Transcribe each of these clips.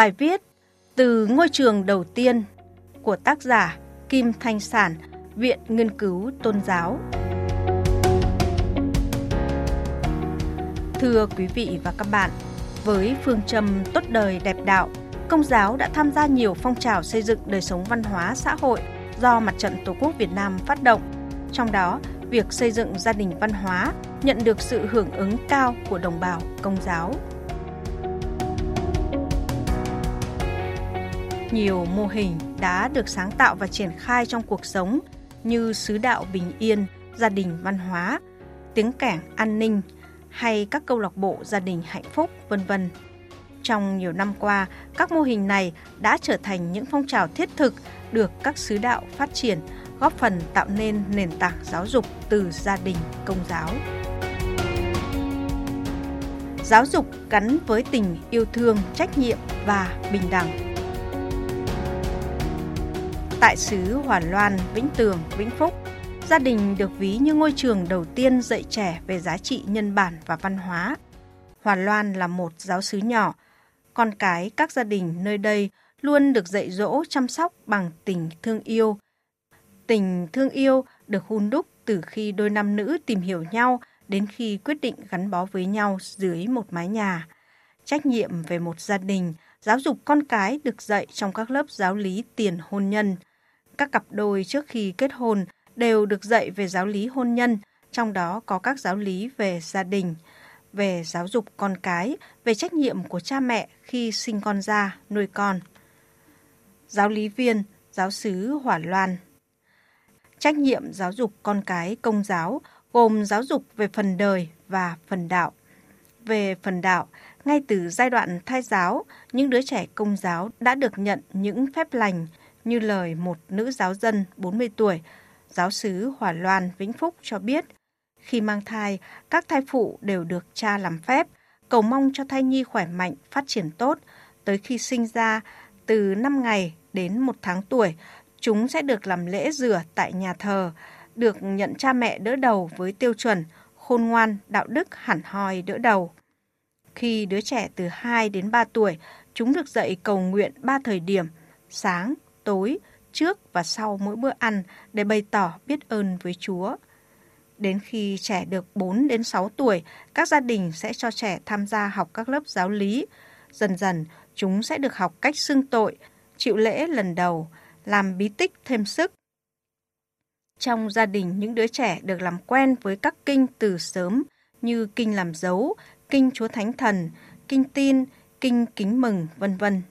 Bài viết Từ ngôi trường đầu tiên của tác giả Kim Thanh Sản, Viện Nghiên cứu Tôn giáo. Thưa quý vị và các bạn, với phương châm tốt đời đẹp đạo, Công giáo đã tham gia nhiều phong trào xây dựng đời sống văn hóa xã hội do Mặt trận Tổ quốc Việt Nam phát động. Trong đó, việc xây dựng gia đình văn hóa nhận được sự hưởng ứng cao của đồng bào công giáo. Nhiều mô hình đã được sáng tạo và triển khai trong cuộc sống như sứ đạo bình yên, gia đình văn hóa, tiếng cảng an ninh hay các câu lạc bộ gia đình hạnh phúc, vân vân. Trong nhiều năm qua, các mô hình này đã trở thành những phong trào thiết thực được các sứ đạo phát triển, góp phần tạo nên nền tảng giáo dục từ gia đình công giáo. Giáo dục gắn với tình yêu thương, trách nhiệm và bình đẳng. Tại xứ Hoàn Loan, Vĩnh Tường, Vĩnh Phúc, gia đình được ví như ngôi trường đầu tiên dạy trẻ về giá trị nhân bản và văn hóa. Hoàn Loan là một giáo sứ nhỏ, con cái các gia đình nơi đây luôn được dạy dỗ chăm sóc bằng tình thương yêu. Tình thương yêu được hun đúc từ khi đôi nam nữ tìm hiểu nhau đến khi quyết định gắn bó với nhau dưới một mái nhà. Trách nhiệm về một gia đình, giáo dục con cái được dạy trong các lớp giáo lý tiền hôn nhân. Các cặp đôi trước khi kết hôn đều được dạy về giáo lý hôn nhân, trong đó có các giáo lý về gia đình về giáo dục con cái, về trách nhiệm của cha mẹ khi sinh con ra, nuôi con. Giáo lý viên, giáo sứ Hỏa Loan Trách nhiệm giáo dục con cái công giáo gồm giáo dục về phần đời và phần đạo. Về phần đạo, ngay từ giai đoạn thai giáo, những đứa trẻ công giáo đã được nhận những phép lành như lời một nữ giáo dân 40 tuổi, giáo sứ hòa Loan Vĩnh Phúc cho biết – khi mang thai, các thai phụ đều được cha làm phép, cầu mong cho thai nhi khỏe mạnh, phát triển tốt. Tới khi sinh ra, từ 5 ngày đến 1 tháng tuổi, chúng sẽ được làm lễ rửa tại nhà thờ, được nhận cha mẹ đỡ đầu với tiêu chuẩn khôn ngoan, đạo đức, hẳn hoi đỡ đầu. Khi đứa trẻ từ 2 đến 3 tuổi, chúng được dạy cầu nguyện ba thời điểm, sáng, tối, trước và sau mỗi bữa ăn để bày tỏ biết ơn với Chúa. Đến khi trẻ được 4 đến 6 tuổi, các gia đình sẽ cho trẻ tham gia học các lớp giáo lý. Dần dần, chúng sẽ được học cách xưng tội, chịu lễ lần đầu, làm bí tích thêm sức. Trong gia đình, những đứa trẻ được làm quen với các kinh từ sớm như kinh làm dấu, kinh Chúa Thánh Thần, kinh tin, kinh kính mừng, vân vân.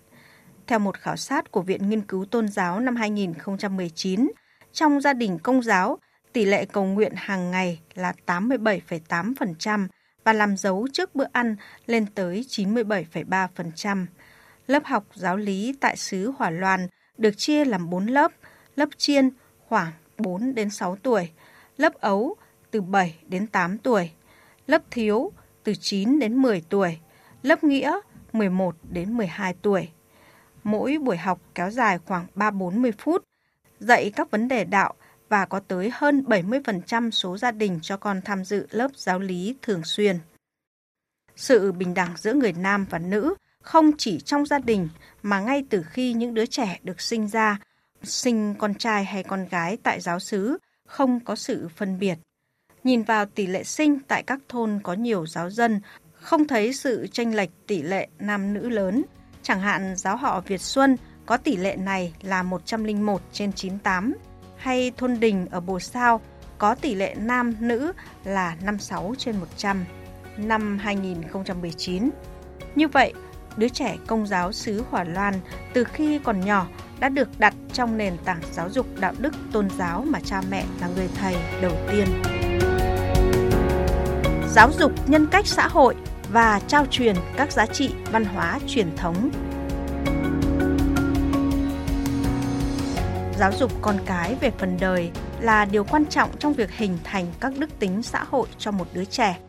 Theo một khảo sát của Viện Nghiên cứu Tôn giáo năm 2019, trong gia đình công giáo, Tỷ lệ cầu nguyện hàng ngày là 87,8% và làm dấu trước bữa ăn lên tới 97,3%. Lớp học giáo lý tại xứ Hỏa Loan được chia làm 4 lớp, lớp chiên khoảng 4 đến 6 tuổi, lớp ấu từ 7 đến 8 tuổi, lớp thiếu từ 9 đến 10 tuổi, lớp nghĩa 11 đến 12 tuổi. Mỗi buổi học kéo dài khoảng 3-40 phút, dạy các vấn đề đạo và có tới hơn 70% số gia đình cho con tham dự lớp giáo lý thường xuyên. Sự bình đẳng giữa người nam và nữ không chỉ trong gia đình mà ngay từ khi những đứa trẻ được sinh ra, sinh con trai hay con gái tại giáo xứ không có sự phân biệt. Nhìn vào tỷ lệ sinh tại các thôn có nhiều giáo dân, không thấy sự tranh lệch tỷ lệ nam nữ lớn. Chẳng hạn giáo họ Việt Xuân có tỷ lệ này là 101 trên 98, hay thôn đình ở Bồ Sao có tỷ lệ nam nữ là 56 trên 100 năm 2019. Như vậy, đứa trẻ công giáo xứ Hòa Loan từ khi còn nhỏ đã được đặt trong nền tảng giáo dục đạo đức tôn giáo mà cha mẹ là người thầy đầu tiên. Giáo dục nhân cách xã hội và trao truyền các giá trị văn hóa truyền thống Giáo dục con cái về phần đời là điều quan trọng trong việc hình thành các đức tính xã hội cho một đứa trẻ.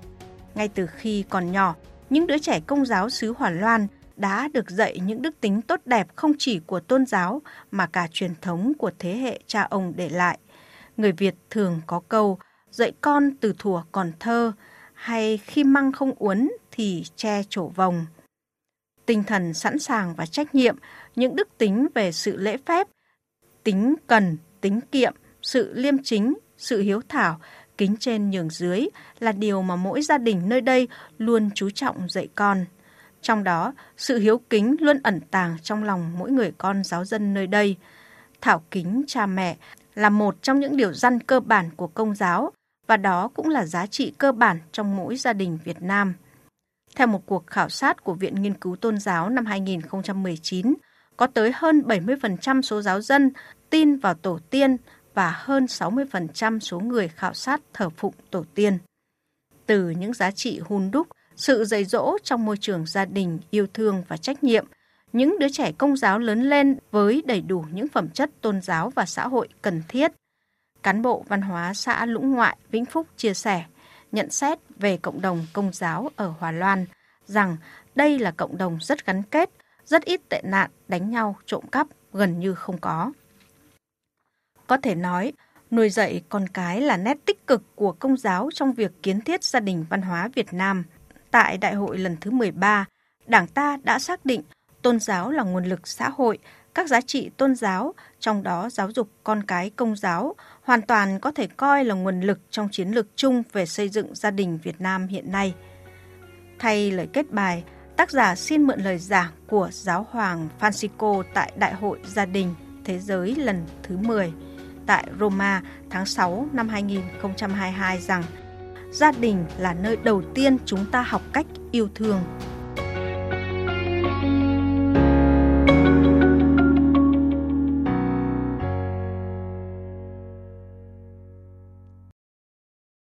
Ngay từ khi còn nhỏ, những đứa trẻ công giáo xứ Hoàn Loan đã được dạy những đức tính tốt đẹp không chỉ của tôn giáo mà cả truyền thống của thế hệ cha ông để lại. Người Việt thường có câu dạy con từ thuở còn thơ hay khi măng không uốn thì che trổ vòng. tinh thần sẵn sàng và trách nhiệm, những đức tính về sự lễ phép, tính cần, tính kiệm, sự liêm chính, sự hiếu thảo, kính trên nhường dưới là điều mà mỗi gia đình nơi đây luôn chú trọng dạy con. Trong đó, sự hiếu kính luôn ẩn tàng trong lòng mỗi người con giáo dân nơi đây. Thảo kính cha mẹ là một trong những điều răn cơ bản của công giáo và đó cũng là giá trị cơ bản trong mỗi gia đình Việt Nam. Theo một cuộc khảo sát của Viện Nghiên cứu Tôn giáo năm 2019, có tới hơn 70% số giáo dân tin vào tổ tiên và hơn 60% số người khảo sát thờ phụng tổ tiên. Từ những giá trị hun đúc, sự dạy dỗ trong môi trường gia đình, yêu thương và trách nhiệm, những đứa trẻ công giáo lớn lên với đầy đủ những phẩm chất tôn giáo và xã hội cần thiết. Cán bộ văn hóa xã Lũng Ngoại, Vĩnh Phúc chia sẻ, nhận xét về cộng đồng công giáo ở Hòa Loan rằng đây là cộng đồng rất gắn kết, rất ít tệ nạn, đánh nhau, trộm cắp, gần như không có. Có thể nói, nuôi dạy con cái là nét tích cực của công giáo trong việc kiến thiết gia đình văn hóa Việt Nam. Tại đại hội lần thứ 13, Đảng ta đã xác định tôn giáo là nguồn lực xã hội, các giá trị tôn giáo, trong đó giáo dục con cái công giáo, hoàn toàn có thể coi là nguồn lực trong chiến lược chung về xây dựng gia đình Việt Nam hiện nay. Thay lời kết bài, tác giả xin mượn lời giảng của giáo hoàng Francisco tại Đại hội Gia đình Thế giới lần thứ 10 tại Roma tháng 6 năm 2022 rằng gia đình là nơi đầu tiên chúng ta học cách yêu thương